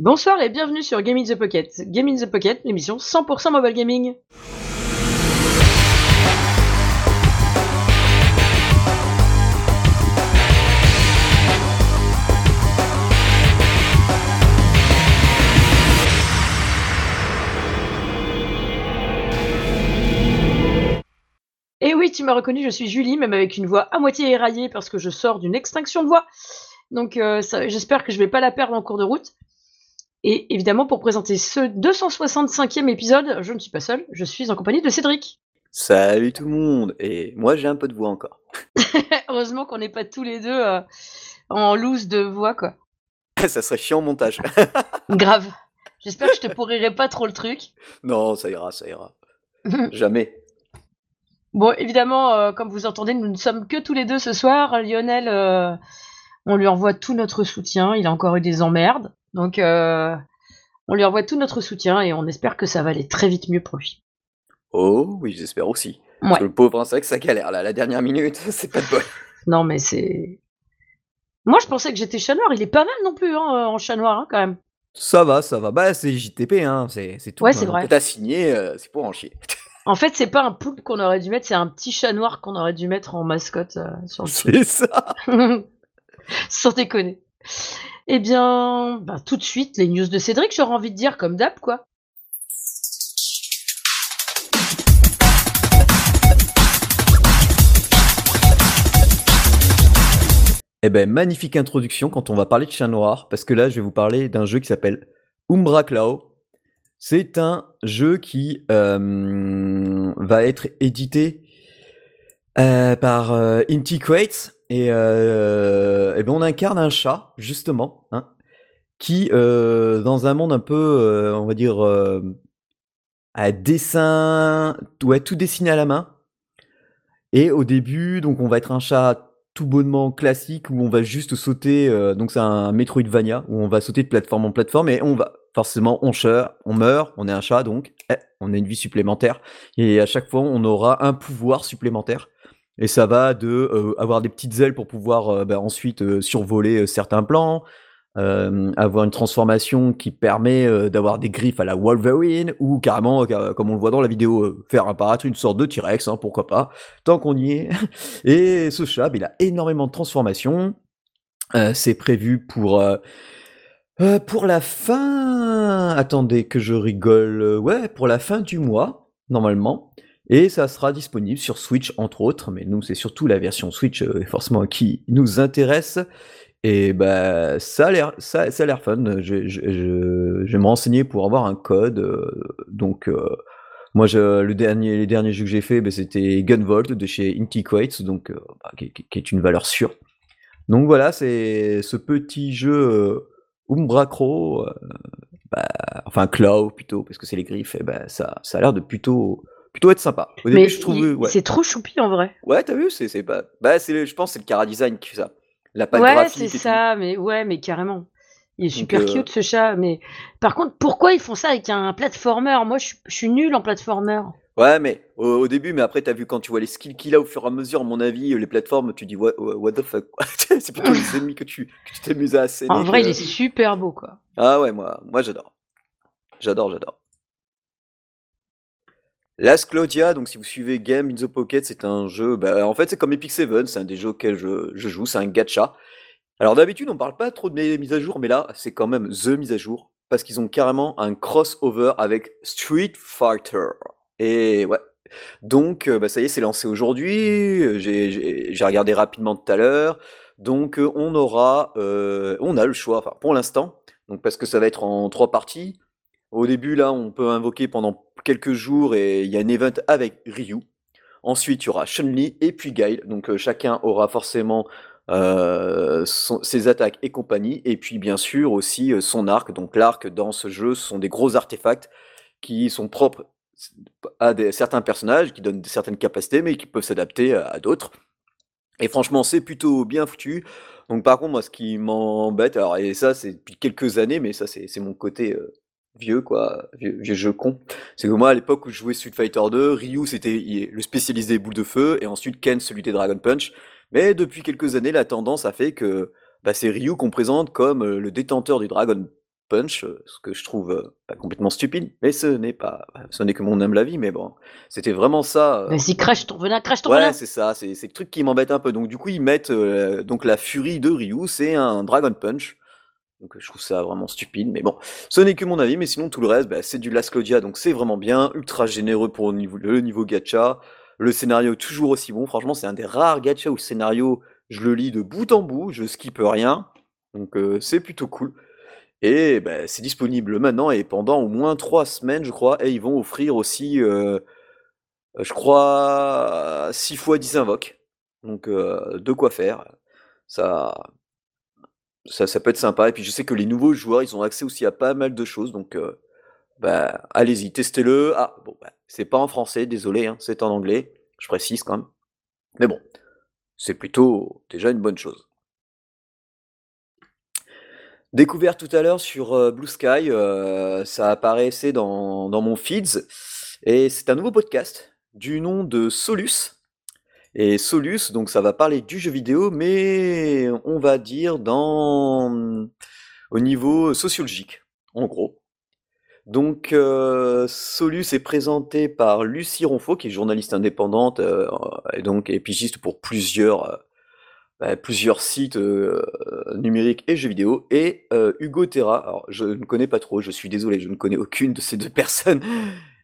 Bonsoir et bienvenue sur Game in the Pocket. Game in the Pocket, l'émission 100% mobile gaming. Et oui, tu m'as reconnu, je suis Julie, même avec une voix à moitié éraillée parce que je sors d'une extinction de voix. Donc euh, j'espère que je vais pas la perdre en cours de route. Et évidemment, pour présenter ce 265e épisode, je ne suis pas seule, je suis en compagnie de Cédric. Salut tout le monde Et moi j'ai un peu de voix encore. Heureusement qu'on n'est pas tous les deux euh, en loose de voix, quoi. ça serait chiant au montage. Grave. J'espère que je te pourrirai pas trop le truc. non, ça ira, ça ira. Jamais. Bon, évidemment, euh, comme vous entendez, nous ne sommes que tous les deux ce soir. Lionel, euh, on lui envoie tout notre soutien. Il a encore eu des emmerdes. Donc, euh, on lui envoie tout notre soutien et on espère que ça va aller très vite mieux pour lui. Oh oui, j'espère aussi. Ouais. Parce que le pauvre, hein, c'est vrai que ça galère là, la dernière minute, c'est pas de bol. Non, mais c'est. Moi, je pensais que j'étais chat noir. Il est pas mal non plus, hein, en chat noir, hein, quand même. Ça va, ça va. Bah, c'est JTP, hein, c'est c'est tout. Ouais, c'est vrai. T'as signé, euh, c'est pour en chier. En fait, c'est pas un poulpe qu'on aurait dû mettre, c'est un petit chat noir qu'on aurait dû mettre en mascotte euh, sur le. C'est ça. Sans déconner. Eh bien, bah, tout de suite, les news de Cédric, j'aurais envie de dire comme d'hab, quoi. Eh ben, magnifique introduction quand on va parler de chat noir, parce que là, je vais vous parler d'un jeu qui s'appelle Umbra Claw. C'est un jeu qui euh, va être édité euh, par euh. Et, euh, eh ben, on incarne un chat, justement, hein, qui, euh, dans un monde un peu, euh, on va dire, à dessin, ouais, tout dessiné à la main. Et au début, donc on va être un chat tout bonnement classique où on va juste sauter, donc c'est un Metroidvania où on va sauter de plateforme en plateforme et on va forcément on on meurt, on est un chat donc eh, on a une vie supplémentaire et à chaque fois on aura un pouvoir supplémentaire et ça va de euh, avoir des petites ailes pour pouvoir euh, bah, ensuite euh, survoler certains plans, avoir une transformation qui permet d'avoir des griffes à la Wolverine ou carrément comme on le voit dans la vidéo faire apparaître une sorte de T-Rex, hein, pourquoi pas, tant qu'on y est. Et ce chat, bah, il a énormément de transformations. C'est prévu pour pour la fin. Attendez que je rigole. Ouais, pour la fin du mois normalement. Et ça sera disponible sur Switch entre autres, mais nous c'est surtout la version Switch euh, forcément qui nous intéresse. Et bah ça a l'air ça, fun. Je, vais me renseigner pour avoir un code. euh, donc euh, moi le dernier les derniers jeux que j'ai fait, bah, c'était Gunvolt de chez Intiquates, donc bah, qui, est une valeur sûre. Donc voilà, c'est ce petit jeu Umbra Crow, euh, bah, enfin Claw plutôt, parce que c'est les griffes, et bah, ça, ça a l'air de plutôt, plutôt être sympa. Au début, Mais je trouve, ouais, c'est trop choupi en vrai. ouais, t'as vu, c'est, pas, bah, je pense, que c'est le Cara Design qui fait ça, la patte Ouais, c'est ça, mais ouais, mais carrément. Il est super euh, cute ce chat, mais par contre, pourquoi ils font ça avec un platformer? Moi, je, suis- je suis nulle en platformer. Ouais, mais au, au début, mais après, t'as vu quand tu vois les skills qu'il a au fur et à mesure, à mon avis, les plateformes, tu dis what, what the fuck, c'est plutôt les ennemis que tu, que tu t'amuses à asséner. En vrai, que- il est super beau, quoi. Ah ouais, moi, moi j'adore. J'adore, j'adore. Last Claudia, donc si vous suivez Game in the Pocket, c'est un jeu, bah, en fait c'est comme Epic Seven, c'est un des jeux auxquels je, je joue, c'est un gacha. Alors d'habitude on parle pas trop de mes mises à jour, mais là c'est quand même THE mise à jour, parce qu'ils ont carrément un crossover avec Street Fighter. Et ouais, donc euh, bah, ça y est, c'est lancé aujourd'hui, j'ai regardé rapidement tout à l'heure, donc euh, on aura, euh, on a le choix, enfin pour l'instant, donc parce que ça va être en trois parties. Au début, là, on peut invoquer pendant quelques jours et il y a un event avec Ryu. Ensuite, il y aura Chun-Li et puis Guile. Donc euh, chacun aura forcément euh, ses attaques et compagnie. Et puis bien sûr aussi euh, son arc. Donc l'arc dans ce jeu, sont des gros artefacts qui sont propres à certains personnages, qui donnent certaines capacités, mais qui peuvent s'adapter à, d'autres. Et franchement, c'est plutôt bien foutu. Donc par contre, moi, ce qui m'embête, alors et ça, c'est depuis quelques années, mais ça, c'est mon côté vieux, quoi, vieux, vieux jeu con. C'est que moi, à l'époque où je jouais Street Fighter 2, Ryu, c'était le spécialiste des boules de feu, et ensuite Ken, celui des Dragon Punch. Mais depuis quelques années, la tendance a fait que bah, c'est Ryu qu'on présente comme euh, le détenteur du Dragon Punch, ce que je trouve complètement stupide, mais ce n'est pas, ce n'est que mon humble avis, mais bon, c'était vraiment ça. Vas-y, crash ton venin, crash ton ouais, c'est ça, c'est c'est le truc qui m'embête un peu. Donc du coup, ils mettent donc la furie de Ryu, c'est un Dragon Punch. Donc je trouve ça vraiment stupide, mais bon, ce n'est que mon avis, mais sinon tout le reste, bah, c'est du Last Claudia, donc c'est vraiment bien, ultra généreux pour le niveau, gacha, le scénario toujours aussi bon, franchement c'est un des rares gacha où le scénario, je le lis de bout en bout, je skippe rien, donc c'est plutôt cool. Et bah, c'est disponible maintenant et pendant au moins trois semaines, je crois, et ils vont offrir aussi, je crois, 6 fois 10 invoques, donc de quoi faire. Ça, ça, peut être sympa. Et puis je sais que les nouveaux joueurs, ils ont accès aussi à pas mal de choses. Donc bah, allez-y, testez-le. Ah, bon, bah, c'est pas en français, désolé, hein, c'est en anglais. Je précise quand même. Mais bon, c'est plutôt déjà une bonne chose. Découvert tout à l'heure sur Blue Sky, ça apparaissait dans, dans mon feeds. Et c'est un nouveau podcast du nom de Solus. Et Solus, donc ça va parler du jeu vidéo, mais on va dire dans au niveau sociologique, en gros. Donc Solus est présenté par Lucie Ronfaux, qui est journaliste indépendante et donc épigiste pour plusieurs bah, plusieurs sites numériques et jeux vidéo, et Hugo Terra. Alors je ne connais pas trop, je suis désolé, je ne connais aucune de ces deux personnes.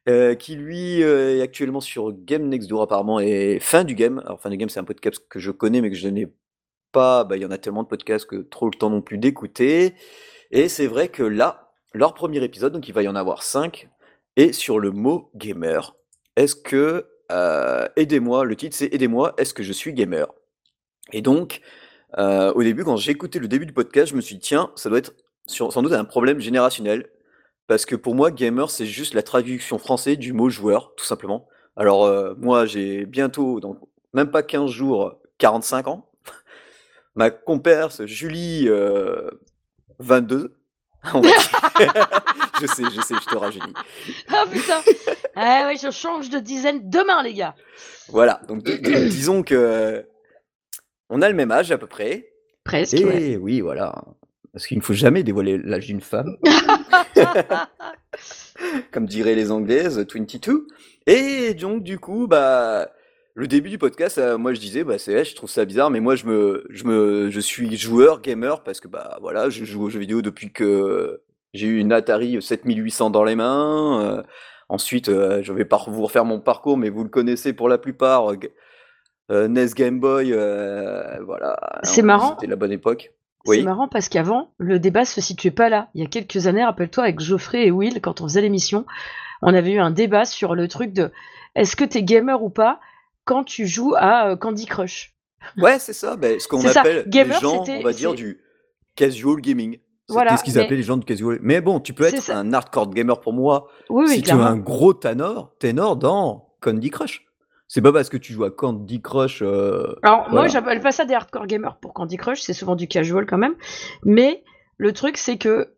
Euh, qui lui euh, est actuellement sur Game Next Door apparemment et fin du game. Alors fin du game c'est un podcast que je connais mais que je n'ai pas. Bah, il y en a tellement de podcasts que trop le temps non plus d'écouter. Et c'est vrai que là, leur premier épisode, donc il va y en avoir 5, est sur le mot gamer. Est-ce que euh, aidez-moi, le titre c'est aidez-moi, est-ce que je suis gamer? Et donc au début quand j'ai écouté le début du podcast, je me suis dit tiens, ça doit être sans doute un problème générationnel parce que pour moi, gamer, c'est juste la traduction française du mot joueur, tout simplement. Alors, euh, moi, j'ai bientôt, donc même pas 15 jours, 45 ans. Ma comperse, Julie, 22. Euh, je sais, je sais, je te rajeunis. Ah putain Ah ouais, je change de dizaine demain, les gars Voilà, donc disons que on a le même âge à peu près. Presque, Et oui, voilà. Parce qu'il ne faut jamais dévoiler l'âge d'une femme. Comme diraient les Anglaises, 22. Et donc, du coup, bah, le début du podcast, euh, moi je disais, bah, c'est, je trouve ça bizarre, mais moi je me, je me, je suis joueur, gamer, parce que bah voilà, je joue aux jeux vidéo depuis que j'ai eu une Atari 7800 dans les mains. Euh, ensuite, euh, je vais pas vous refaire mon parcours, mais vous le connaissez pour la plupart. NES Game Boy, voilà. C'est marrant. C'était la bonne époque. C'est marrant parce qu'avant, le débat se situait pas là. Il y a quelques années, rappelle-toi, avec Geoffrey et Will, quand on faisait l'émission, on avait eu un débat sur le truc de est-ce que t'es gamer ou pas quand tu joues à euh, Candy Crush? Ouais, c'est ça. Ben, ce qu'on appelle gamer, les gens, on va dire, du casual gaming. Voilà, ce qu'ils appelaient les gens de casual. Mais bon, tu peux être un hardcore gamer pour moi oui, si tu es un gros ténor, ténor dans Candy Crush. C'est pas parce que tu joues à Candy Crush. Euh, Alors, moi, j'appelle pas ça des hardcore gamers pour Candy Crush, c'est souvent du casual quand même. Mais le truc, c'est que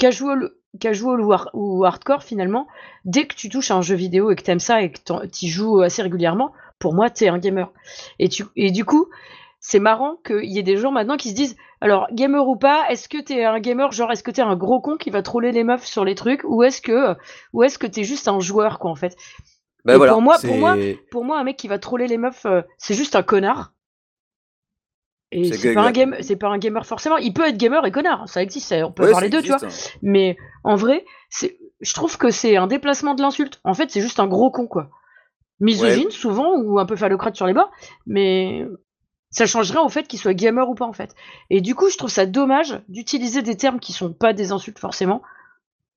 casual, casual ou, hardcore, finalement, dès que tu touches à un jeu vidéo et que t'aimes ça et que tu joues assez régulièrement, pour moi, t'es un gamer. Et, tu, et du coup, c'est marrant qu'il y ait des gens maintenant qui se disent alors gamer ou pas est-ce que t'es un gamer genre est-ce que t'es un gros con qui va troller les meufs sur les trucs ou est-ce que ou est-ce que t'es juste un joueur quoi en fait? Bah pour, moi, pour, moi, pour moi, un mec qui va troller les meufs, euh, c'est juste un connard. Et c'est pas, un game, c'est pas un gamer forcément. Il peut être gamer et connard, ça existe, on peut avoir les deux, tu vois. Hein. Mais en vrai, c'est, je trouve que c'est un déplacement de l'insulte. En fait, c'est juste un gros con, quoi. Misogyne, souvent, ou un peu phallocrate sur les bords, mais ça changerait au fait qu'il soit gamer ou pas, en fait. Et du coup, je trouve ça dommage d'utiliser des termes qui sont pas des insultes forcément,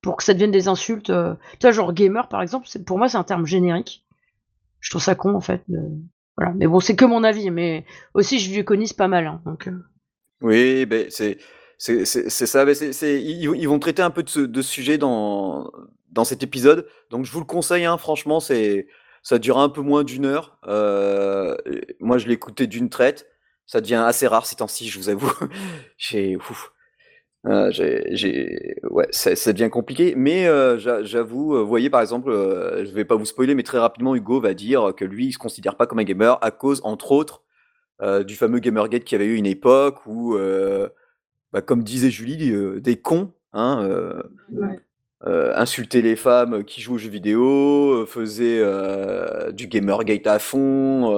pour que ça devienne des insultes. Euh, tu vois, genre gamer par exemple, pour moi c'est un terme générique. Je trouve ça con en fait. Voilà. Mais bon, c'est que mon avis, mais aussi je connais pas mal. Hein, donc, euh. Oui, ben c'est. C'est ça, ben c'est ils, vont traiter un peu de ce, sujet dans, dans cet épisode. Donc je vous le conseille, hein, franchement, ça dure un peu moins d'une heure. Euh, moi, je l'ai écouté d'une traite. Ça devient assez rare ces temps-ci, je vous avoue. J'ai euh, j'ai, ouais, ça, devient compliqué, mais euh, j'avoue, euh, vous voyez par exemple, je vais pas vous spoiler, mais très rapidement, Hugo va dire que lui, il se considère pas comme un gamer à cause, entre autres, du fameux Gamergate qui avait eu une époque où, bah, comme disait Julie, des cons hein, insulter les femmes qui jouent aux jeux vidéo, faisait du Gamergate à fond,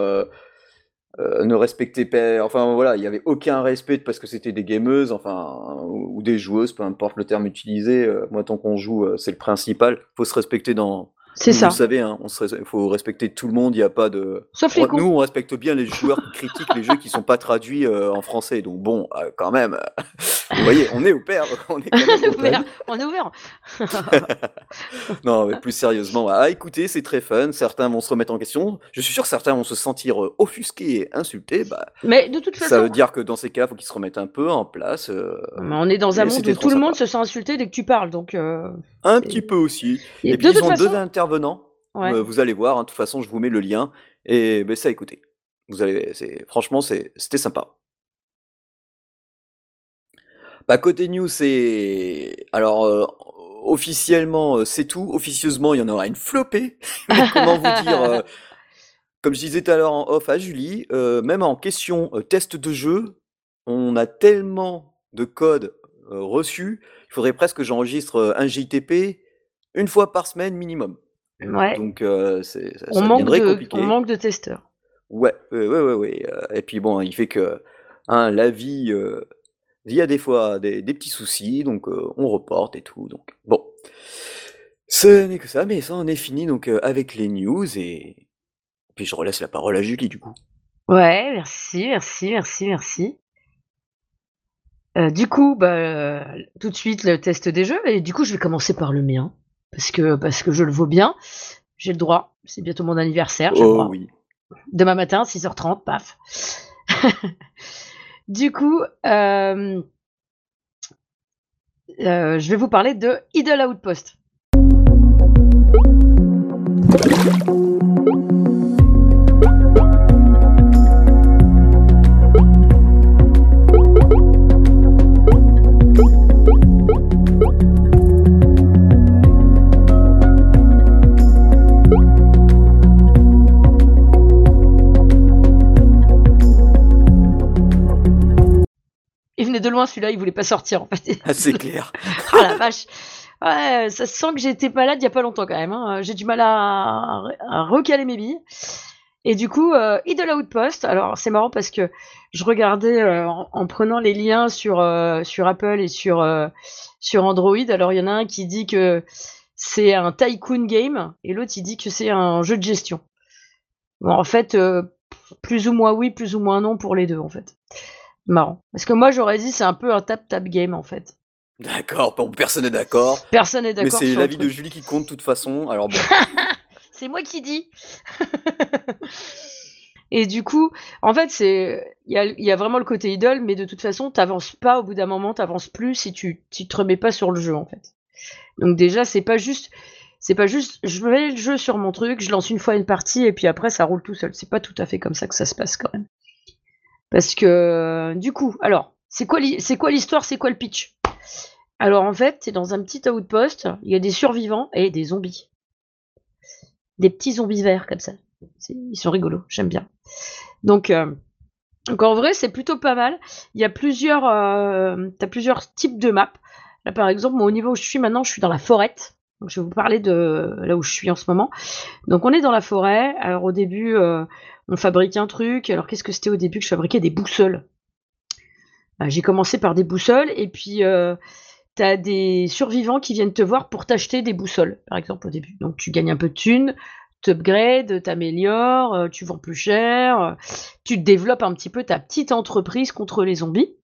ne respectait pas, enfin voilà, il y avait aucun respect parce que c'était des gameuses, enfin ou, des joueuses, peu importe le terme utilisé. moi, tant qu'on joue, c'est le principal. Faut se respecter dans c'est ça. Vous savez, hein, il faut respecter tout le monde. Il n'y a pas de. Sauf les Nous, on respecte bien les joueurs qui critiquent les jeux qui ne sont pas traduits euh, en français. Donc bon, euh, quand même. vous voyez, on est au père. On est, ouvert. on est ouvert. non, mais plus sérieusement, à écouter, c'est très fun. Certains vont se remettre en question. Je suis sûr que certains vont se sentir euh, offusqués et insultés. Bah, mais de toute façon. Ça veut dire que dans ces cas, il faut qu'ils se remettent un peu en place. Mais on est dans un monde où tout le monde se sent insulté dès que tu parles. Donc. Un petit peu aussi. Et, puis, ils ont deux intervenants. Euh, vous allez voir, hein, de toute façon, je vous mets le lien. Et ben, ça, écoutez. Vous allez, c'est, franchement, c'était sympa. Bah, côté news, c'est. Alors, euh, officiellement, euh, c'est tout. Officieusement, il y en aura une flopée. comment vous dire Comme je disais tout à l'heure en off à Julie, même en question test de jeu, on a tellement de codes reçus, il faudrait presque que j'enregistre un JTP une fois par semaine minimum. Ouais. Donc, c'est, ça, on, manque de, compliqué. on manque de testeurs. Ouais, ouais, ouais, ouais. Et puis bon, il fait que hein, la vie, il y a des fois des, des petits soucis, donc on reporte et tout. Donc bon, ce n'est que ça, mais ça, on est fini donc avec les news et puis je relaisse la parole à Julie du coup. Ouais, merci, merci, merci, merci. Euh, du coup, bah, tout de suite le test des jeux et du coup je vais commencer par le mien parce que, parce que je le vaux bien. J'ai le droit. C'est bientôt mon anniversaire. Oh oui. Demain matin, 6h30, paf. du coup, euh, euh, je vais vous parler de Idle Outpost. De loin, celui-là, il voulait pas sortir, en fait. Ah, c'est clair. ah la vache. Ouais, ça sent que j'étais malade il y a pas longtemps quand même. Hein. J'ai du mal à, recaler mes billes. Et du coup, euh, Idle Outpost, alors c'est marrant parce que je regardais euh, en, prenant les liens sur, euh, sur Apple et sur, euh, sur Android. Alors il y en a un qui dit que c'est un tycoon game et l'autre il dit que c'est un jeu de gestion. Bon, en fait, plus ou moins oui, plus ou moins non pour les deux en fait. Marrant. Parce que moi, j'aurais dit c'est un peu un tap-tap game en fait. D'accord, bon, personne n'est d'accord. Personne n'est d'accord. Mais c'est l'avis de Julie qui compte de toute façon, alors bon. c'est moi qui dis. Et du coup, en fait, c'est il y a, y a, vraiment le côté idole, mais de toute façon, t'avances pas au bout d'un moment, t'avances plus si tu, tu te remets pas sur le jeu en fait. Donc déjà, c'est pas juste c'est pas juste je mets le jeu sur mon truc, je lance une fois une partie et puis après ça roule tout seul. C'est pas tout à fait comme ça que ça se passe quand même. Parce que, du coup, alors, c'est quoi l'histoire, c'est quoi le pitch? Alors, en fait, c'est dans un petit outpost, il y a des survivants et des zombies. Des petits zombies verts, comme ça. Ils sont rigolos, j'aime bien. Donc, euh, donc, en vrai, c'est plutôt pas mal. Il y a plusieurs, euh, plusieurs types de maps. Là, par exemple, moi, au niveau où je suis maintenant, je suis dans la forêt. Donc, je vais vous parler de là où je suis en ce moment. Donc, on est dans la forêt. Alors, au début, euh, on fabrique un truc. Alors qu'est-ce que c'était au début que je fabriquais des boussoles? Bah, J'ai commencé par des boussoles et puis euh, tu as des survivants qui viennent te voir pour t'acheter des boussoles, par exemple au début. Donc tu gagnes un peu de thunes, tu upgrades, t'améliores, euh, tu vends plus cher, tu développes un petit peu ta petite entreprise contre les zombies.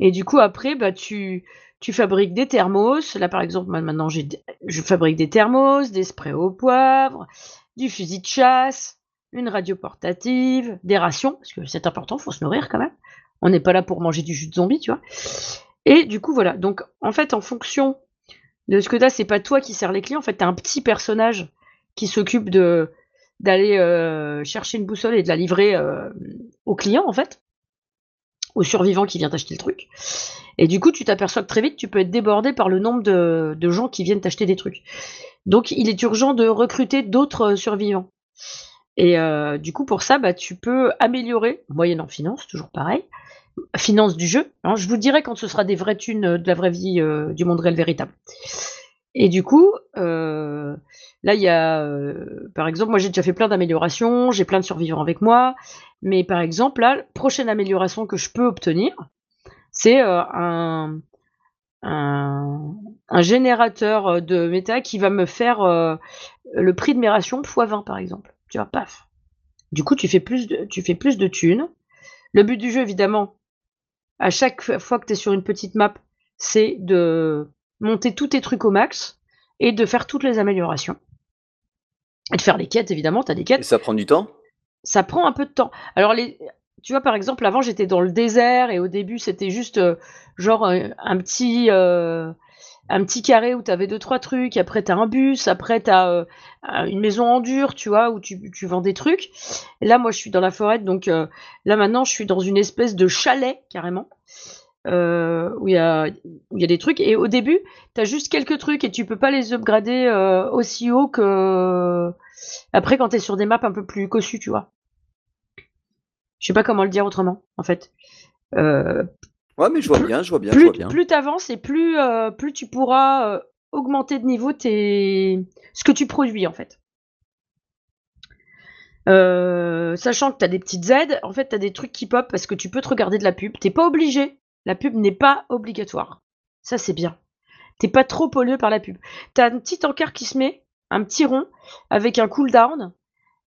Et du coup après bah tu tu fabriques des thermos. Là, par exemple, maintenant, je fabrique des thermos, des sprays au poivre, du fusil de chasse, une radio portative, des rations, parce que c'est important, faut se nourrir quand même. On n'est pas là pour manger du jus de zombie, tu vois. Et du coup, voilà. Donc, en fait, en fonction de ce que tu as, c'est pas toi qui sers les clients. En fait, tu as un petit personnage qui s'occupe d'aller euh, chercher une boussole et de la livrer euh, au client, en fait, au survivant qui vient t'acheter le truc. Et du coup, tu t'aperçois que très vite, tu peux être débordé par le nombre de, de gens qui viennent t'acheter des trucs. Donc, il est urgent de recruter d'autres survivants. Et euh, du coup, pour ça, bah, tu peux améliorer, moyennant finance, toujours pareil, finance du jeu. Hein. je vous dirai quand ce sera des vraies thunes de la vraie vie du monde réel véritable. Et du coup, là, il y a, par exemple, moi j'ai déjà fait plein d'améliorations, j'ai plein de survivants avec moi, mais par exemple, là, prochaine amélioration que je peux obtenir, c'est un, un, générateur de méta qui va me faire le prix de mes rations x 20 par exemple. Tu vois, paf. Du coup, tu fais plus de, tu fais plus de thunes. Le but du jeu, évidemment, à chaque fois que tu es sur une petite map, c'est de monter tous tes trucs au max et de faire toutes les améliorations. Et de faire les quêtes, évidemment, tu as des quêtes. Et ça prend du temps? Ça prend un peu de temps. Alors, les, tu vois, par exemple, avant, j'étais dans le désert et au début, c'était juste euh, genre euh, un, petit. Euh, un petit carré où tu avais deux trois trucs, après tu as un bus, après tu as une maison en dur, tu vois, où tu, tu, vends des trucs. Là moi je suis dans la forêt donc là maintenant je suis dans une espèce de chalet carrément. où il y a où il y a des trucs et au début tu as juste quelques trucs et tu peux pas les upgrader aussi haut que après quand tu es sur des maps un peu plus cossues, tu vois. Je sais pas comment le dire autrement, en fait. Euh, ouais, mais je vois bien, je vois bien, plus, je vois bien. Plus t'avances et plus, euh, plus tu pourras euh, augmenter de niveau tes... ce que tu produis, en fait. sachant que tu as des petites aides, en fait, tu as des trucs qui pop parce que tu peux te regarder de la pub. T'es pas obligé. La pub n'est pas obligatoire. Ça, c'est bien. T'es pas trop pollué par la pub. T'as un petit encart qui se met, un petit rond, avec un cooldown,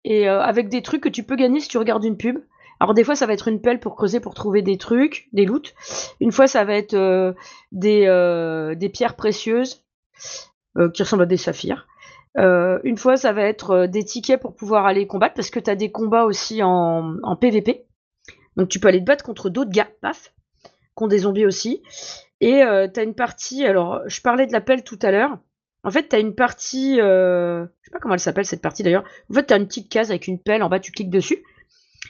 et avec des trucs que tu peux gagner si tu regardes une pub. Alors des fois ça va être une pelle pour creuser pour trouver des trucs, des loots. Une fois ça va être euh, des, euh, des, pierres précieuses euh, qui ressemblent à des saphirs. une fois ça va être des tickets pour pouvoir aller combattre parce que tu as des combats aussi en, PVP. Donc tu peux aller te battre contre d'autres gars, paf, qui ont des zombies aussi. Et tu as une partie, alors je parlais de la pelle tout à l'heure. En fait, tu as une partie, je sais pas comment elle s'appelle cette partie d'ailleurs. En fait, tu as une petite case avec une pelle, en bas tu cliques dessus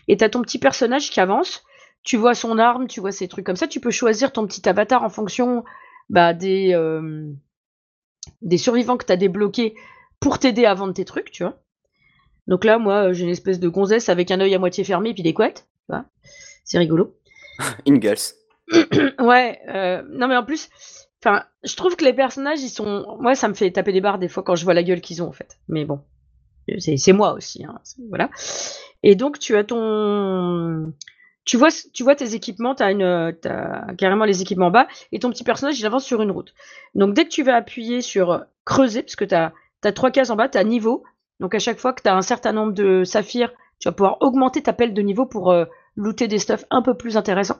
et tu as ton petit personnage qui avance. Tu vois son arme, tu vois ces trucs comme ça. Tu peux choisir ton petit avatar en fonction bah, des, euh, des survivants que tu as débloqués pour t'aider à vendre tes trucs, tu vois. Donc là, moi, j'ai une espèce de gonzesse avec un œil à moitié fermé et puis des couettes. C'est rigolo. Ingalls. ouais, euh, non mais en plus, je trouve que les personnages, ils sont. Moi, ça me fait taper des barres des fois quand je vois la gueule qu'ils ont en fait. Mais bon, c'est moi aussi, hein. voilà. Et donc tu as ton, tu vois, tu vois tes équipements, tu as, carrément les équipements bas, et ton petit personnage il avance sur une route. Donc dès que tu vas appuyer sur creuser, parce que tu as, trois cases en bas, tu as niveau. Donc à chaque fois que tu as un certain nombre de saphirs, tu vas pouvoir augmenter ta pelle de niveau pour euh, looter des stuffs un peu plus intéressants.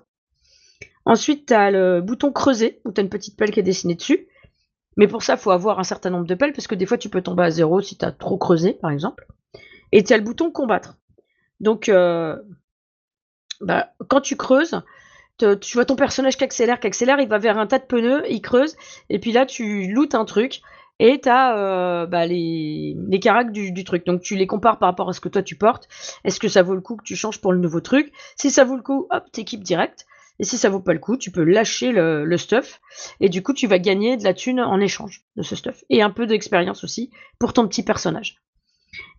Ensuite, tu as le bouton creuser, où tu as une petite pelle qui est dessinée dessus. Mais pour ça, il faut avoir un certain nombre de pelles, parce que des fois, tu peux tomber à zéro si tu as trop creusé, par exemple. Et tu as le bouton combattre. Donc, euh, bah, quand tu creuses, tu vois ton personnage qui accélère, qui accélère, il va vers un tas de pneus, il creuse, et puis là, tu lootes un truc, et tu as euh, bah, les, les du, truc. Donc, tu les compares par rapport à ce que toi tu portes. Est-ce que ça vaut le coup que tu changes pour le nouveau truc? Si ça vaut le coup, hop, t'équipes direct. Et si ça vaut pas le coup, tu peux lâcher le, stuff. Et du coup, tu vas gagner de la thune en échange de ce stuff. Et un peu d'expérience aussi pour ton petit personnage.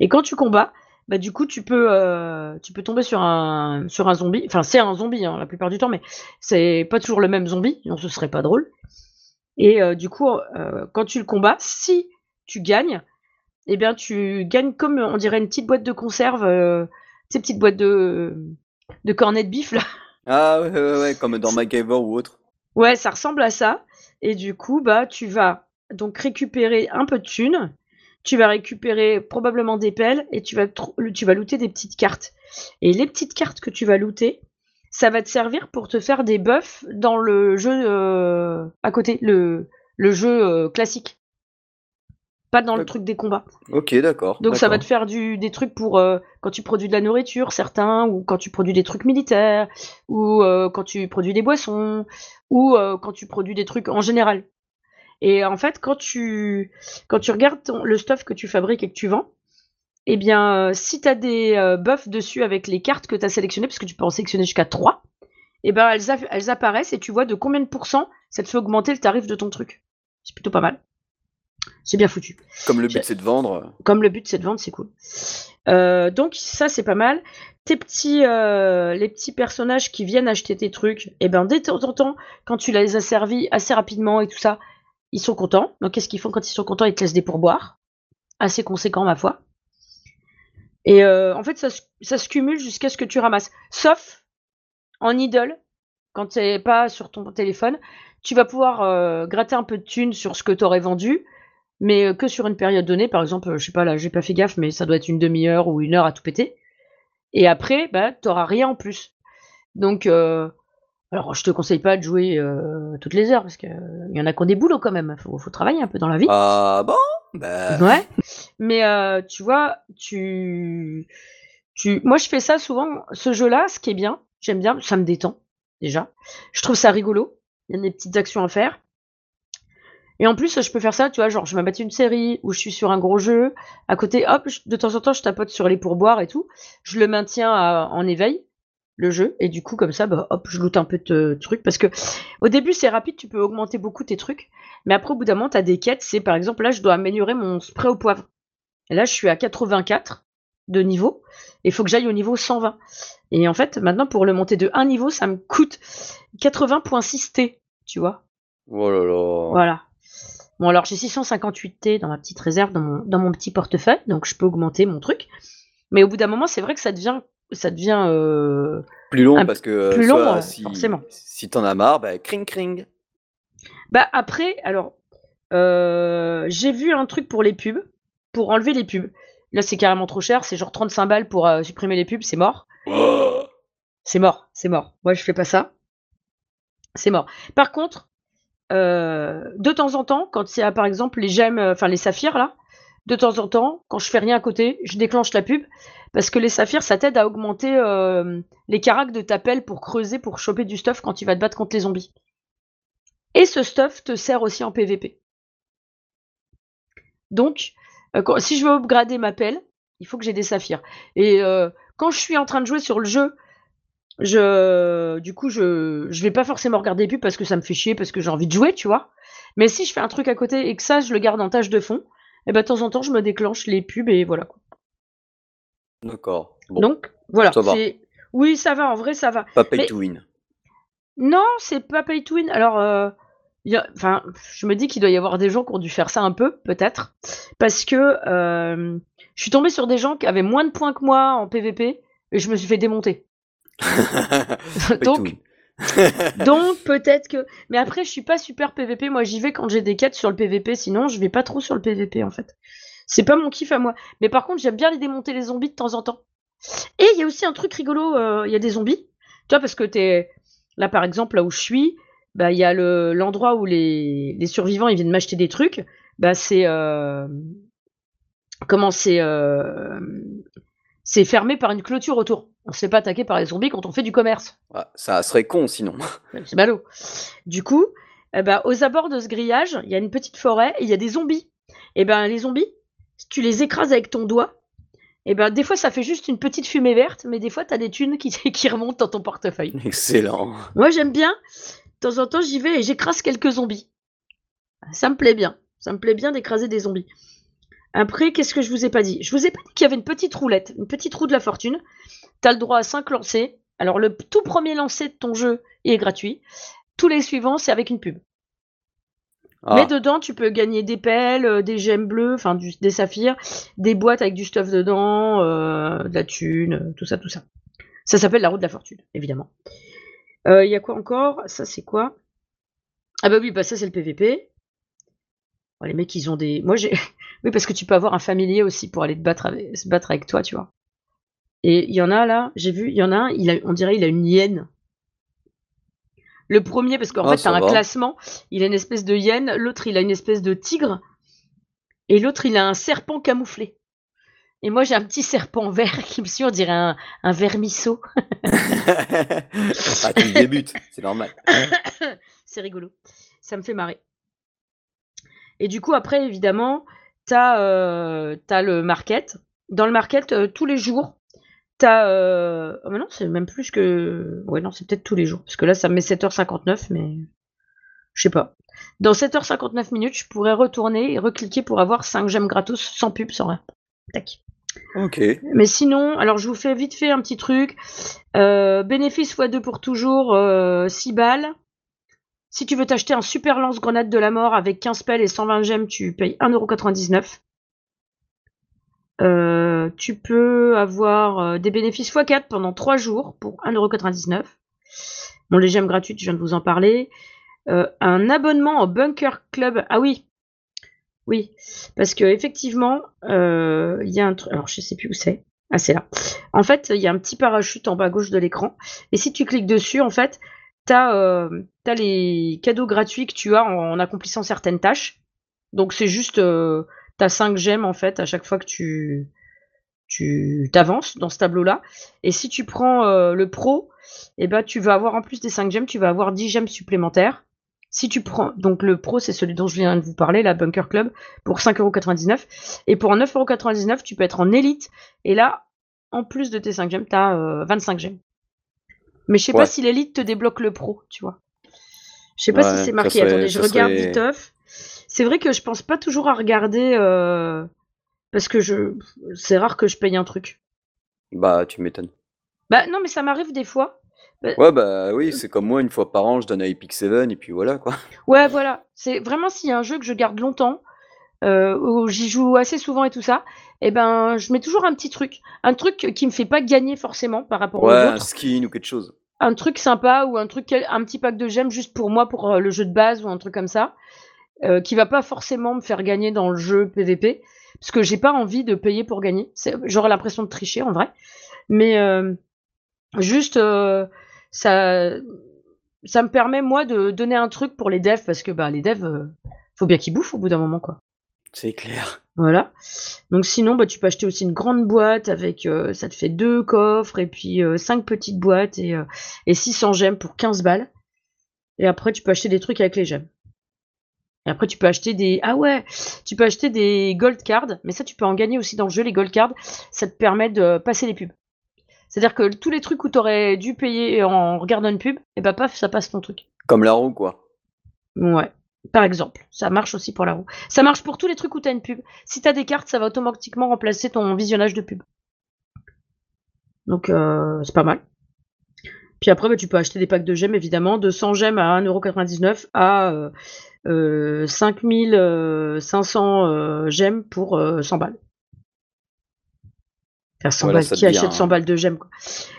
Et quand tu combats, bah du coup tu peux euh, tu peux tomber sur un sur un zombie enfin c'est un zombie hein, la plupart du temps mais c'est pas toujours le même zombie sinon ce serait pas drôle et euh, du coup euh, quand tu le combats si tu gagnes eh bien tu gagnes comme on dirait une petite boîte de conserve ces petites boîtes de de cornets de bif là ah ouais, ouais, ouais comme dans MacGyver ou autre ouais ça ressemble à ça et du coup bah tu vas donc récupérer un peu de thunes tu vas récupérer probablement des pelles et tu vas, tu looter des petites cartes. Et les petites cartes que tu vas looter, ça va te servir pour te faire des buffs dans le jeu euh, à côté, le, le jeu euh, classique. Pas dans le truc des combats. Ok, d'accord. Donc ça va te faire du, des trucs pour euh, quand tu produis de la nourriture, certains, ou quand tu produis des trucs militaires, ou quand tu produis des boissons, ou quand tu produis des trucs en général. Et en fait, quand tu, quand tu regardes le stuff que tu fabriques et que tu vends, eh bien, euh, si tu as des euh, buffs dessus avec les cartes que tu as sélectionnées, parce que tu peux en sélectionner jusqu'à 3, eh ben, elles, elles, apparaissent et tu vois de combien de pourcents ça te fait augmenter le tarif de ton truc. C'est plutôt pas mal. C'est bien foutu. Comme le but c'est de vendre. Comme le but c'est de vendre, c'est cool. Euh, donc ça c'est pas mal. Tes petits, euh, les petits personnages qui viennent acheter tes trucs, et ben de temps en temps, quand tu les as servis assez rapidement et tout ça, ils sont contents. Donc qu'est-ce qu'ils font quand ils sont contents? Ils te laissent des pourboires, assez conséquents ma foi. Et euh, en fait ça, se- ça se cumule jusqu'à ce que tu ramasses. Sauf en idle, quand t'es pas sur ton téléphone, tu vas pouvoir gratter un peu de thunes sur ce que t'aurais vendu, mais euh, que sur une période donnée. Par exemple, euh, je sais pas, là, j'ai pas fait gaffe, mais ça doit être une demi-heure ou une heure à tout péter. Et après, bah, t'auras rien en plus. Donc, euh, alors, je te conseille pas de jouer euh, toutes les heures, parce qu'il y en a qui ont des boulots quand même. Faut, faut travailler un peu dans la vie. Ah bon? Bah. Ouais. Mais tu vois, tu, tu, moi je fais ça souvent. Ce jeu-là, ce qui est bien, j'aime bien, ça me détend déjà. Je trouve ça rigolo. Il y a des petites actions à faire. Et en plus, je peux faire ça, tu vois, genre je m'abatte une série où je suis sur un gros jeu. À côté, hop, je- de temps en temps, je tapote sur les pourboires et tout. Je le maintiens à- en éveil, le jeu. Et du coup, comme ça, bah, hop, je loot un peu de trucs. Parce que au début, c'est rapide, tu peux augmenter beaucoup tes trucs. Mais après, au bout d'un moment, tu as des quêtes. C'est par exemple, là, je dois améliorer mon spray au poivre. Et là, je suis à 84 de niveau. Et il faut que j'aille au niveau 120. Et en fait, maintenant, pour le monter de 1 niveau, ça me coûte 80.6 T. Tu vois Oh là là. Voilà. Bon, alors j'ai 658 T dans ma petite réserve, dans mon, dans mon petit portefeuille. Donc, je peux augmenter mon truc. Mais au bout d'un moment, c'est vrai que ça devient. Ça devient euh, Plus long Un parce que euh, plus long, euh, si, forcément. si t'en as marre, bah cring cring. Bah après, alors, euh, j'ai vu un truc pour les pubs, pour enlever les pubs. Là, c'est carrément trop cher, c'est genre 35 balles pour euh, supprimer les pubs, c'est mort. Oh C'est mort, c'est mort. Moi, je fais pas ça. C'est mort. Par contre, euh, de temps en temps, quand il y a par exemple les gemmes, euh, enfin les saphirs là, de temps en temps, quand je fais rien à côté, je déclenche la pub parce que les saphirs, ça t'aide à augmenter euh, les caracs de ta pelle pour creuser, pour choper du stuff quand tu vas te battre contre les zombies. Et ce stuff te sert aussi en PVP. Donc, si je veux upgrader ma pelle, il faut que j'ai des saphirs. Et quand je suis en train de jouer sur le jeu, je, du coup, je, je vais pas forcément regarder les pubs parce que ça me fait chier, parce que j'ai envie de jouer, tu vois. Mais si je fais un truc à côté et que ça, je le garde en tâche de fond, et ben de temps en temps, je me déclenche les pubs et voilà. D'accord. Bon, Donc, voilà. ça va. c'est- Oui, ça va, en vrai, ça va. pas pay mais- to win. Non, c'est pas pay to win. Alors, euh, il y a- enfin, je me dis qu'il doit y avoir des gens qui ont dû faire ça un peu, peut-être, parce que euh, je suis tombée sur des gens qui avaient moins de points que moi en PVP et je me suis fait démonter. Donc, donc peut-être que. Mais après, je suis pas super PVP. Moi, j'y vais quand j'ai des quêtes sur le PVP. Sinon, je vais pas trop sur le PVP en fait. C'est pas mon kiff à moi. Mais par contre, j'aime bien les démonter les zombies de temps en temps. Et il y a aussi un truc rigolo. euh, Il y a des zombies. Tu vois, parce que t'es là, par exemple, là où je suis, bah il y a le l'endroit où les les survivants ils viennent m'acheter des trucs. Bah c'est euh, comment c'est euh, c'est fermé par une clôture autour. On se fait pas attaquer par les zombies quand on fait du commerce. Ah, ça serait con sinon. C'est ballot. Du coup, eh ben, aux abords de ce grillage, il y a une petite forêt et il y a des zombies. Et ben les zombies, si tu les écrases avec ton doigt, et ben des fois ça fait juste une petite fumée verte, mais des fois t'as des thunes qui, qui remontent dans ton portefeuille. Excellent. Moi j'aime bien. De temps en temps j'y vais et j'écrase quelques zombies. Ça me plaît bien. Ça me plaît bien d'écraser des zombies. Après, qu'est-ce que je vous ai pas dit? Je vous ai pas dit qu'il y avait une petite roulette, une petite roue de la fortune. T'as le droit à 5 lancers. Alors le tout premier lancer de ton jeu est gratuit. Tous les suivants, c'est avec une pub. Ah, Mais dedans, tu peux gagner des pelles, euh, des gemmes bleues, enfin des saphirs, des boîtes avec du stuff dedans, euh, de la thune, euh, tout ça, tout ça. Ça s'appelle la roue de la fortune, évidemment. Il y a quoi encore? Ça, c'est quoi? Ah bah oui, bah ça, c'est le PVP. Oh, les mecs, ils ont des... Moi, j'ai... oui, parce que tu peux avoir un familier aussi pour aller te battre avec... se battre avec toi, tu vois. Et il y en a, là, j'ai vu, il y en a un, il a... on dirait il a une hyène. Le premier, parce qu'en Ah, fait, t'as un va. classement, il a une espèce de hyène, l'autre, il a une espèce de tigre, et l'autre, il a un serpent camouflé. Et moi, j'ai un petit serpent vert qui me suit, on dirait un, un vermisseau. ah, tu débutes, c'est normal. C'est rigolo. Ça me fait marrer. Et du coup, après, évidemment, t'as euh, t'as le market. Dans le market, euh, tous les jours, t'as... Euh... Oh, mais non, c'est même plus que... Ouais, non, c'est peut-être tous les jours. Parce que là, ça me met 7h59, mais... je sais pas. Dans 7h59 minutes, je pourrais retourner et recliquer pour avoir 5 gemmes gratos sans pub, sans rien. Tac. Ok. Mais sinon, alors je vous fais vite fait un petit truc. Euh, bénéfice x2 pour toujours, 6 balles. Si tu veux t'acheter un super lance-grenade de la mort avec 15 pelles et 120 gemmes, tu payes 1,99€. Euh, tu peux avoir euh, des bénéfices x4 pendant 3 jours pour 1,99€. Bon, les gemmes gratuites, je viens de vous en parler. Euh, un abonnement au Bunker Club. Ah oui. Oui. Parce que effectivement, il y a un truc. Alors, je sais plus où c'est. Ah, c'est là. En fait, il y a un petit parachute en bas à gauche de l'écran. Et si tu cliques dessus, en fait, tu as, les cadeaux gratuits que tu as en, accomplissant certaines tâches. Donc c'est juste, euh, tu as 5 gemmes en fait à chaque fois que tu tu t'avances dans ce tableau-là. Et si tu prends euh, le pro, eh ben, tu vas avoir en plus des 5 gemmes, tu vas avoir 10 gemmes supplémentaires. Si tu prends, donc le pro, c'est celui dont je viens de vous parler, la Bunker Club, pour 5,99€. Et pour 9,99€, tu peux être en élite. Et là, en plus de tes 5 gemmes, tu as 25 gemmes. Mais je sais pas si l'élite te débloque le pro, tu vois. Je sais pas si c'est marqué. Attendez, je regarde vite C'est vrai que je pense pas toujours à regarder euh, parce que je c'est rare que je paye un truc. Bah, tu m'étonnes. Bah non, mais ça m'arrive des fois. Bah, ouais, bah oui, c'est comme moi, une fois par an, je donne à Epic 7 et puis voilà quoi. Ouais, voilà. C'est vraiment s'il y a un jeu que je garde longtemps, euh, où j'y joue assez souvent et tout ça, et eh ben je mets toujours un petit truc, un truc qui me fait pas gagner forcément par rapport ouais, aux autres. un skin ou quelque chose. Un truc sympa ou un truc, un petit pack de gemmes juste pour moi pour euh, le jeu de base ou un truc comme ça, euh, qui va pas forcément me faire gagner dans le jeu PVP, parce que j'ai pas envie de payer pour gagner. J'aurais l'impression de tricher en vrai, mais euh, juste ça, ça me permet moi de donner un truc pour les devs parce que bah les devs, faut bien qu'ils bouffent au bout d'un moment quoi. C'est clair. Voilà. Donc sinon, bah, tu peux acheter aussi une grande boîte avec, euh, ça te fait deux coffres et puis euh, cinq petites boîtes et, euh, et 600 gemmes pour 15 balles. Et après, tu peux acheter des trucs avec les gemmes. Et après, tu peux acheter des, ah ouais, tu peux acheter des gold cards, mais ça, tu peux en gagner aussi dans le jeu, les gold cards. Ça te permet de passer les pubs. C'est-à-dire que tous les trucs où tu aurais dû payer en regardant une pub, et eh bah paf, ça passe ton truc. Comme la roue, quoi. Ouais. Par exemple, ça marche aussi pour la roue. Ça marche pour tous les trucs où tu as une pub. Si tu as des cartes, ça va automatiquement remplacer ton visionnage de pub. Donc euh, c'est pas mal. Puis après, bah, tu peux acheter des packs de gemmes, évidemment, de 100 gemmes à 1,99€ à euh, 5500 euh, euh, gemmes pour 100 balles. Faire 100 balles, qui achète 100 balles de gemmes quoi?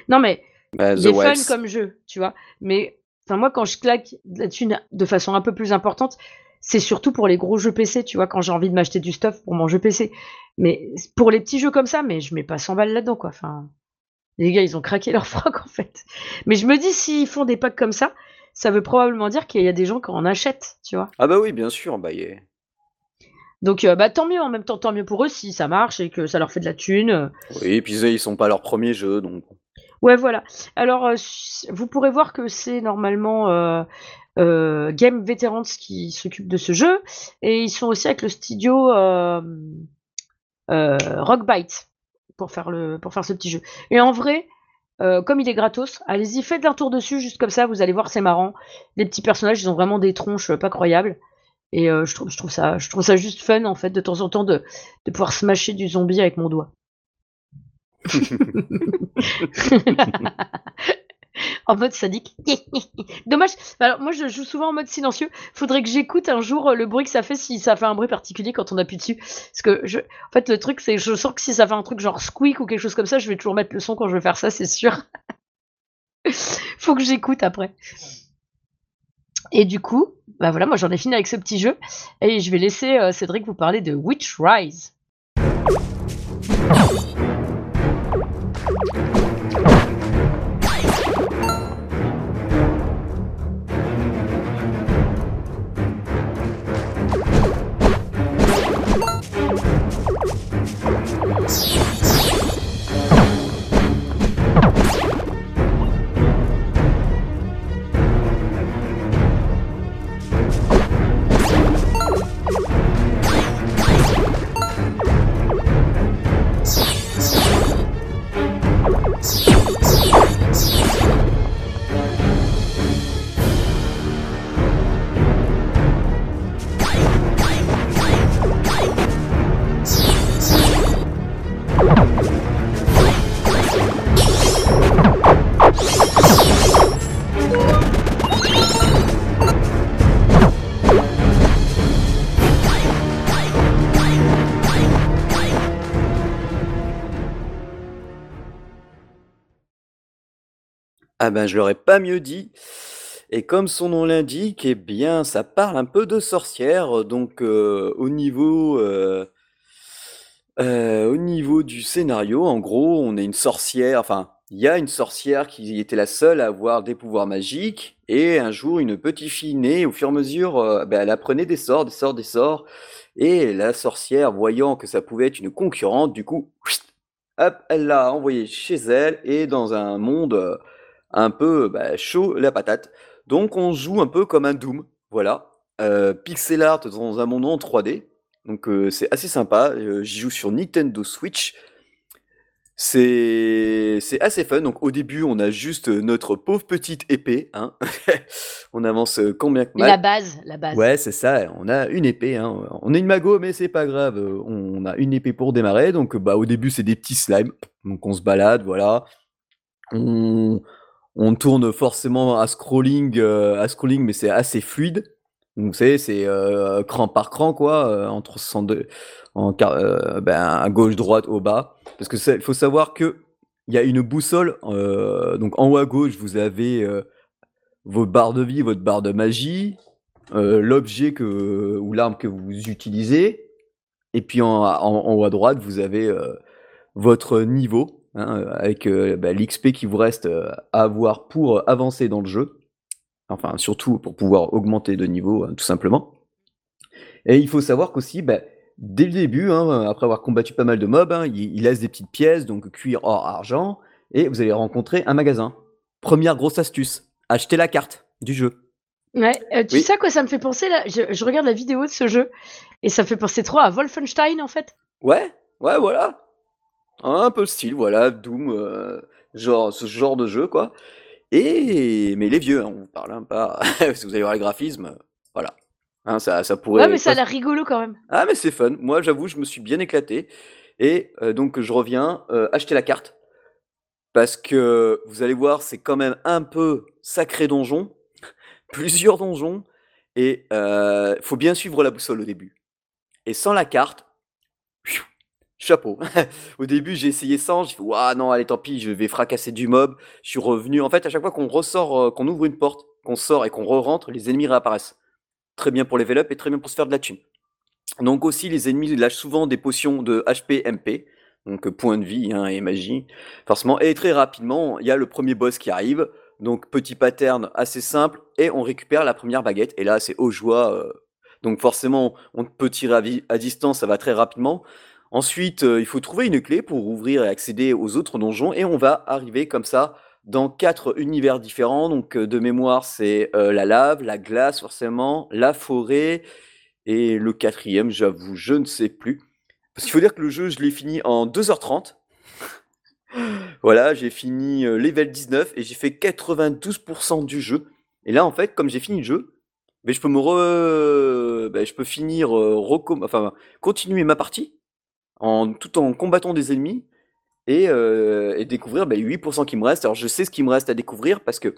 Non mais, bah, c'est fun comme jeu, tu vois? Mais Enfin, moi, quand je claque la thune de façon un peu plus importante, c'est surtout pour les gros jeux PC, tu vois, quand j'ai envie de m'acheter du stuff pour mon jeu PC. Mais pour les petits jeux comme ça, mais je mets pas 100 balles là-dedans, quoi. Enfin, les gars, ils ont craqué leur froc, en fait. Mais je me dis, s'ils font des packs comme ça, ça veut probablement dire qu'il y a des gens qui en achètent, tu vois. Ah bah oui, bien sûr, bah yeah. Donc, euh, bah tant mieux, en même temps, tant mieux pour eux si ça marche et que ça leur fait de la thune. Oui, et puis ils sont pas leur premier jeu, donc. Ouais, voilà. Alors, euh, vous pourrez voir que c'est normalement euh, euh, Game Veterans qui s'occupe de ce jeu. Et ils sont aussi avec le studio Rockbite pour faire, ce petit jeu. Et en vrai, comme il est gratos, allez-y, faites un tour dessus, juste comme ça, vous allez voir, c'est marrant. Les petits personnages, ils ont vraiment des tronches pas croyables. Et je, trouve, je, trouve ça, je trouve ça juste fun, en fait, de temps en temps, de, de pouvoir smasher du zombie avec mon doigt. en mode sadique. Dommage. Alors moi je joue souvent en mode silencieux. Faudrait que j'écoute un jour euh, le bruit que ça fait si ça fait un bruit particulier quand on appuie dessus. Parce que je, en fait le truc c'est je sens que si ça fait un truc genre squeak ou quelque chose comme ça, je vais toujours mettre le son quand je vais faire ça, c'est sûr. Faut que j'écoute après. Et du coup, bah voilà, moi j'en ai fini avec ce petit jeu et je vais laisser euh, Cédric vous parler de Witch Rise. you Ah ben, je l'aurais pas mieux dit. Et comme son nom l'indique, eh bien, ça parle un peu de sorcière. Donc, euh, au niveau, euh, euh, au niveau du scénario, en gros, on est une sorcière. Enfin, il y a une sorcière qui était la seule à avoir des pouvoirs magiques. Et un jour, une petite fille née, au fur et à mesure, ben, elle apprenait des sorts, des sorts, des sorts. Et la sorcière, voyant que ça pouvait être une concurrente, du coup, hop, elle l'a envoyée chez elle et dans un monde un peu bah, chaud la patate. Donc on joue un peu comme un Doom, voilà. Euh, pixel art dans un monde en 3D. Donc euh, c'est assez sympa. Euh, j'y joue sur Nintendo Switch. C'est assez fun. Donc au début, on a juste notre pauvre petite épée. Hein. on avance combien que mal. La base, la base. Ouais, c'est ça. On a une épée. Hein. On est une mago, mais c'est pas grave. On a une épée pour démarrer. Donc bah au début, c'est des petits slimes. Donc on se balade, voilà. On, on tourne forcément à scrolling, euh, à scrolling, mais c'est assez fluide. Donc, vous savez, c'est euh, cran par cran, quoi, euh, entre 102, en, ben, à gauche, droite, au bas. Parce que il faut savoir que il y a une boussole. donc, en haut à gauche, vous avez votre barre de vie, votre barre de magie, l'objet que ou l'arme que vous utilisez. Et puis en, en haut à droite, vous avez votre niveau. Hein, avec euh, bah, l'XP qui vous reste euh, à avoir pour avancer dans le jeu. Enfin, surtout pour pouvoir augmenter de niveau, hein, tout simplement. Et il faut savoir qu'aussi, bah, dès le début, hein, après avoir combattu pas mal de mobs, il, laisse des petites pièces, donc cuir, or, argent, et vous allez rencontrer un magasin. Première grosse astuce, acheter la carte du jeu. Ouais, euh, tu sais quoi ça me fait penser là? Je, je, regarde la vidéo de ce jeu et ça me fait penser trop à Wolfenstein en fait. Ouais, ouais, voilà. Un peu le style, voilà, Doom, euh, genre ce genre de jeu, quoi. Et mais les vieux, hein, on parle, hein, pas si vous allez voir les graphismes, voilà. Hein, ça ça pourrait Ouais, mais ça a l'air rigolo quand même. Ah mais c'est fun. Moi, j'avoue, je me suis bien éclaté et euh, donc je reviens, euh, acheter la carte parce que vous allez voir, c'est quand même un peu sacré donjon, plusieurs donjons et faut bien suivre la boussole au début et sans la carte chapeau. Au début, j'ai essayé sans, j'ai fait waouh non, allez tant pis, je vais fracasser du mob. Je suis revenu. En fait, à chaque fois qu'on ressort, euh, qu'on ouvre une porte, qu'on sort et qu'on re-rentre, les ennemis réapparaissent. Très bien pour level up et très bien pour se faire de la thune. Donc aussi, les ennemis lâchent souvent des potions de HP MP, donc euh, point de vie hein, et magie, forcément. Et très rapidement, il y a le premier boss qui arrive. Donc petit pattern assez simple et on récupère la première baguette. Et là, c'est au joie. Euh, donc forcément, on peut tirer à distance, ça va très rapidement. Ensuite, euh, il faut trouver une clé pour ouvrir et accéder aux autres donjons et on va arriver comme ça dans quatre univers différents. Donc euh, de mémoire, c'est euh, la lave, la glace forcément, la forêt et le quatrième, j'avoue, je ne sais plus. Parce qu'il faut dire que le jeu, je l'ai fini en 2h30. voilà, j'ai fini level 19 et j'ai fait 92% du jeu. Et là, en fait, comme j'ai fini le jeu, ben, je peux me ben, je peux finir, continuer ma partie tout en combattant des ennemis et, euh, découvrir bah, les 8% qui me reste. Alors je sais ce qui me reste à découvrir parce que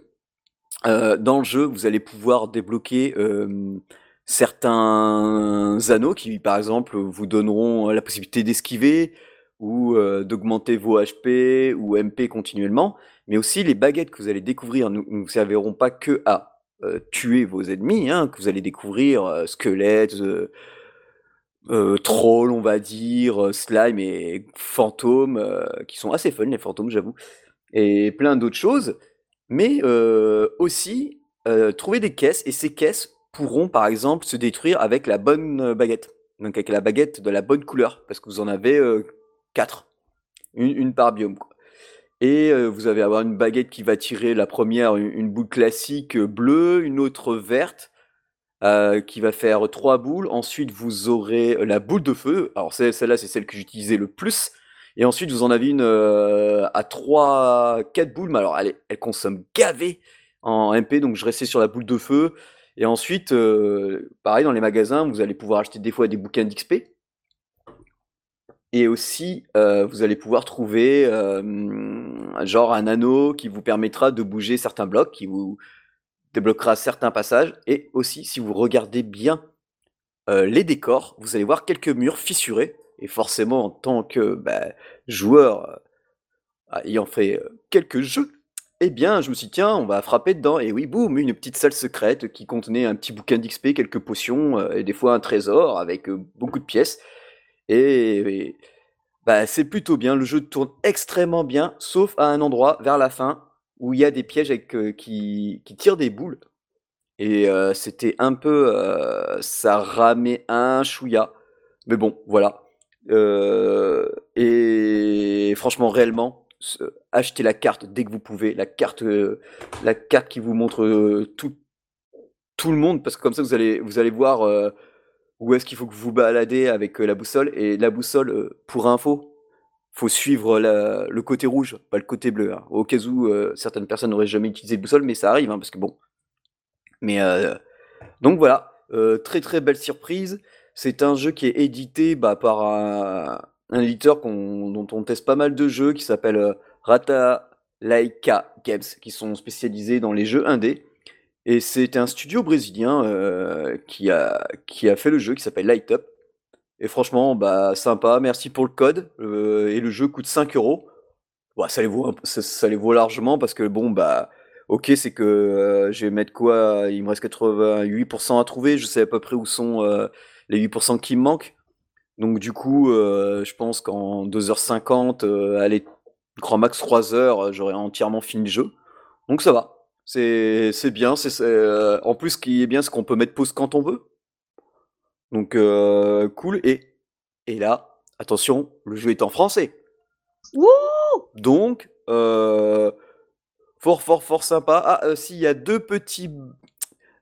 euh, dans le jeu, vous allez pouvoir débloquer euh, certains anneaux qui, par exemple, vous donneront la possibilité d'esquiver ou d'augmenter vos HP ou MP continuellement. Mais aussi les baguettes que vous allez découvrir ne vous serviront pas que à tuer vos ennemis, hein, que vous allez découvrir squelettes, euh, troll, on va dire, euh, slime et fantômes, euh, qui sont assez fun les fantômes, j'avoue, et plein d'autres choses. Mais aussi trouver des caisses et ces caisses pourront par exemple se détruire avec la bonne baguette. Donc avec la baguette de la bonne couleur, parce que vous en avez 4, une, par biome. Et vous allez avoir une baguette qui va tirer la première, une boule classique bleue, une autre verte, euh, qui va faire trois boules. Ensuite, vous aurez la boule de feu. Alors celle-là, c'est celle que j'utilisais le plus. Et ensuite, vous en avez une euh, à 3, 4 boules. Mais alors, elle, elle consomme gavé en MP. Donc, je restais sur la boule de feu. Et ensuite, euh, pareil, dans les magasins, vous allez pouvoir acheter des fois des bouquins d'XP. Et aussi, vous allez pouvoir trouver genre un anneau qui vous permettra de bouger certains blocs, qui vous débloquera certains passages. Et aussi, si vous regardez bien euh, les décors, vous allez voir quelques murs fissurés. Et forcément, en tant que bah, joueur euh, ayant fait euh, quelques jeux, Eh bien, je me suis dit: «Tiens, on va frapper dedans» et oui, boum, une petite salle secrète qui contenait un petit bouquin d'XP, quelques potions, et des fois un trésor avec, beaucoup de pièces et bah, c'est plutôt bien. Le jeu tourne extrêmement bien, sauf à un endroit vers la fin où il y a des pièges avec, qui qui tirent des boules et c'était un peu, ça ramait un chouïa, mais bon, voilà. Et franchement, réellement, achetez la carte dès que vous pouvez, la carte, la carte qui vous montre, tout tout le monde parce que comme ça vous allez vous allez voir, où est-ce qu'il faut que vous vous baladez avec, la boussole et la boussole, pour info, faut suivre la le côté rouge, pas le côté bleu, hein. Au cas où, heu, certaines personnes n'auraient jamais utilisé de boussole, mais ça arrive, hein, parce que bon mais heu, donc voilà, heu, très, très belle surprise. C'est un jeu qui est édité, bah, par un un éditeur dont on teste pas mal de jeux qui s'appelle, heu, Rata Laika Games, qui sont spécialisés dans les jeux indés et c'est un studio brésilien, heu, qui a qui a fait le jeu qui s'appelle Light Up et franchement, bah, sympa, merci pour le code, heu et le jeu coûte 5 euros. Bah, ça les vaut ça largement parce que bon, bah, OK, c'est que, heu, je vais mettre quoi? Il me reste 88% à trouver, je sais à peu près où sont, heu, les 8% qui me manquent. Donc du coup, je pense qu'en 2 heures 50, heu, allez, grand max 3 heures, heu, j'aurai entièrement fini le jeu. Donc ça va, c'est bien, c'est en plus, ce qui est bien, c'est qu'on peut mettre pause quand on veut. Donc cool et et là, attention, le jeu est en français. Wouh! Donc heu, fort, fort, fort sympa. Ah, heu, si, il y a 2 petits b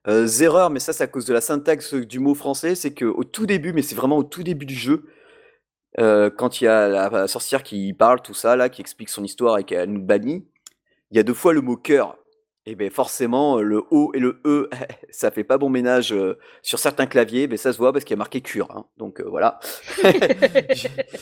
heu, erreurs, mais ça, c'est à cause de la syntaxe, du mot français. C'est qu'au tout début, mais c'est vraiment au tout début du jeu, quand il y a la la sorcière qui parle, tout ça là, qui explique son histoire et qu'elle nous bannit, il y a 2 fois le mot «cœur» et beh, forcément, le O et le E, ça fait pas bon ménage, heu, sur certains claviers, beh, ça se voit parce qu'il y a marqué «cure», hein, donc heu, voilà.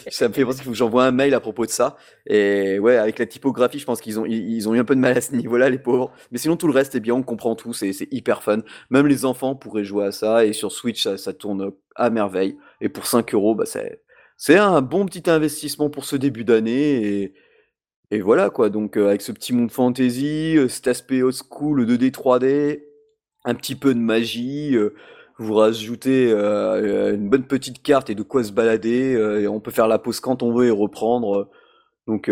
Ça me fait penser qu'il faut que j'envoie un mail à propos de ça et ouais, avec la typographie, je pense qu'ils ont ont eu un peu de mal à ce niveau-là, les pauvres, mais sinon tout le reste est bien, on comprend tout, c'est c'est hyper fun. Même les enfants pourraient jouer à ça et sur Switch, ça tourne, à merveille et pour 5 euros, bah, c'est c'est un bon petit investissement pour ce début d'année et voilà quoi, donc heu, avec ce petit monde fantasy, heu, cet aspect old school 2D, 3D, un petit peu de magie, heu, vous rajoutez, une bonne petite carte et de quoi se balader, et on peut faire la pause quand on veut et reprendre, donc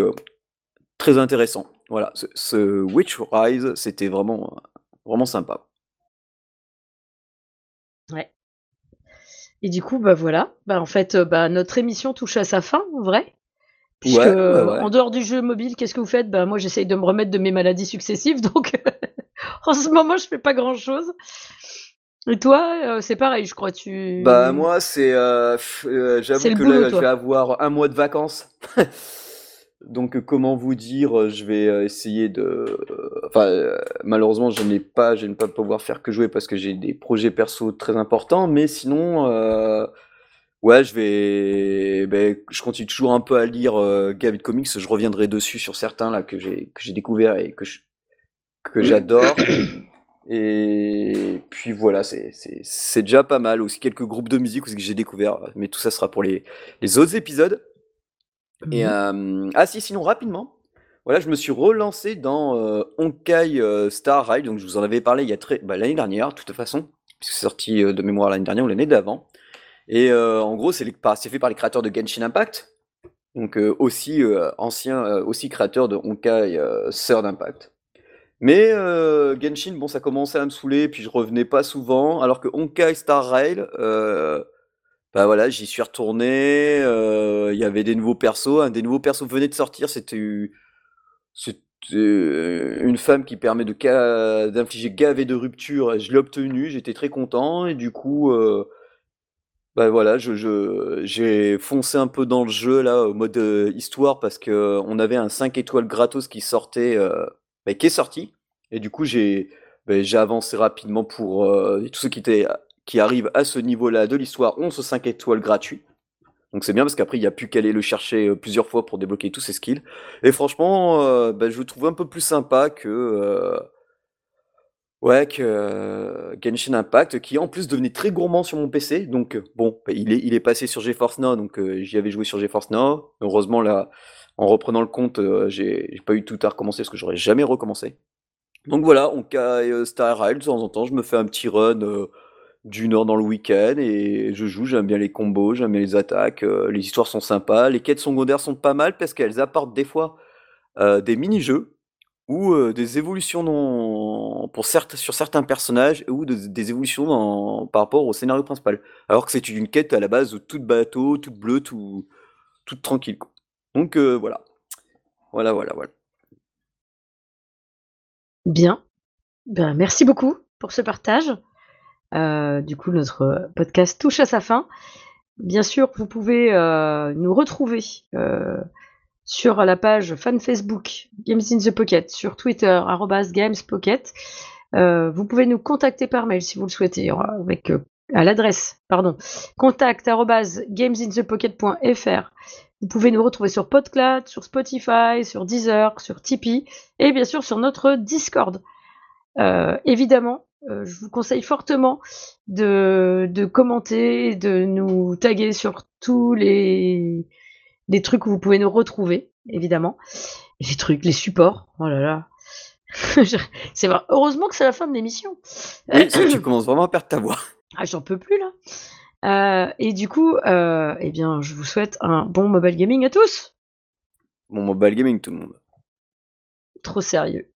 très intéressant. Voilà, ce Witch Rise, c'était vraiment, vraiment sympa. Ouais. Et du coup, bah, voilà, bah, en fait, bah, notre émission touche à sa fin, en vrai. Puisque, Ouais, ouais, en dehors du jeu mobile, qu'est-ce que vous faites? Bah, moi, j'essaye de me remettre de mes maladies successives, donc en ce moment, je fais pas grand-chose. Et toi, heu, c'est pareil, je crois, Bah, tu moi, c'est, j'avoue que boulot, là, je vais avoir 1 mois de vacances. Donc comment vous dire? Je vais, essayer de enfin, heu, malheureusement, je n'ai pas je ne vais pas pouvoir faire que jouer parce que j'ai des projets perso très importants, mais sinon, ouais, je vais beh, je continue toujours un peu à lire, Gavid Comics. Je reviendrai dessus sur certains là que j'ai que j'ai découverts et que j que j'adore et puis voilà, c'est c'est c'est déjà pas mal. Aussi quelques groupes de musique aussi que j'ai découverts, mais tout ça sera pour les les autres épisodes et Mmh mh. hem, ah si, sinon rapidement, voilà, je me suis relancé dans, heu, Honkai, heu, Star Rail, donc je vous en avais parlé il y a très bah, l'année dernière, de toute façon, puisque c'est sorti, heu, de mémoire l'année dernière ou l'année d'avant et heu, en gros, c'est fait par les créateurs de Genshin Impact, donc heu, aussi, heu, anciens, heu, aussi créateurs de Honkai, heu, Third Impact. Mais Genshin, bon, ça commençait à me saouler, puis je revenais pas souvent, alors que Honkai Star Rail, heu, bah, voilà, j'y suis retourné, il y avait des nouveaux persos, des nouveaux persos venait de sortir, c'était une femme qui permet d'infliger gavé de rupture je l'ai obtenue, j'étais très content et du coup, bah, voilà, je j'ai foncé un peu dans le jeu là, au mode, heu, histoire parce qu'on avait un 5 étoiles gratos qui sortait, heu, bah, qui est sorti et du coup, j'ai, beh, j'ai avancé rapidement pour, heu, tous ceux qui qui arrivent à ce niveau-là de l'histoire ont ce 5 étoiles gratuit. Donc c'est bien parce qu'après il y a plus qu'à aller le chercher, plusieurs fois pour débloquer tous ses skills et franchement, bah, je le trouve un peu plus sympa que, ouais, que Genshin Impact qui en plus devenait très gourmand sur mon PC donc heu, bon, bah, il est il est passé sur GeForce Now donc heu, j'y avais joué sur GeForce Now. Heureusement là, en reprenant le compte, j'ai pas eu tout à recommencer parce que j'aurais jamais recommencé. Donc voilà, on caille Star Rail de temps en temps, je me fais un petit run d'une heure dans le week-end et je joue, j'aime bien les combos, j'aime bien les attaques, les histoires sont sympas, les quêtes secondaires sont pas mal parce qu'elles apportent des fois des mini-jeux ou des évolutions pour sur certains personnages ou des évolutions par rapport au scénario principal. Alors que c'est une quête à la base toute bateau, toute bleue, tout, toute tranquille. Donc voilà. Voilà, voilà, voilà. Bien. Ben, merci beaucoup pour ce partage. Euh, du coup, notre podcast touche à sa fin. Bien sûr, vous pouvez euh, nous retrouver euh, sur la page fan Facebook Games in the Pocket, sur Twitter @gamespocket. vous pouvez nous contacter par mail si vous le souhaitez, avec à l'adresse pardon contact gamesinthepocket.fr. Vous pouvez nous retrouver sur Podcloud, sur Spotify, sur Deezer, sur Tipeee et bien sûr sur notre Discord. évidemment, euh, je vous conseille fortement de commenter, de nous taguer sur tous les, les trucs où vous pouvez nous retrouver, évidemment. Les trucs, les supports, oh là là. c'est vrai. Heureusement que c'est la fin de l'émission. Oui, tu commences vraiment à perdre ta voix. Ah, j'en peux plus là. Euh, et du coup, euh, eh bien, je vous souhaite un bon mobile gaming à tous. Bon mobile gaming tout le monde. Trop sérieux.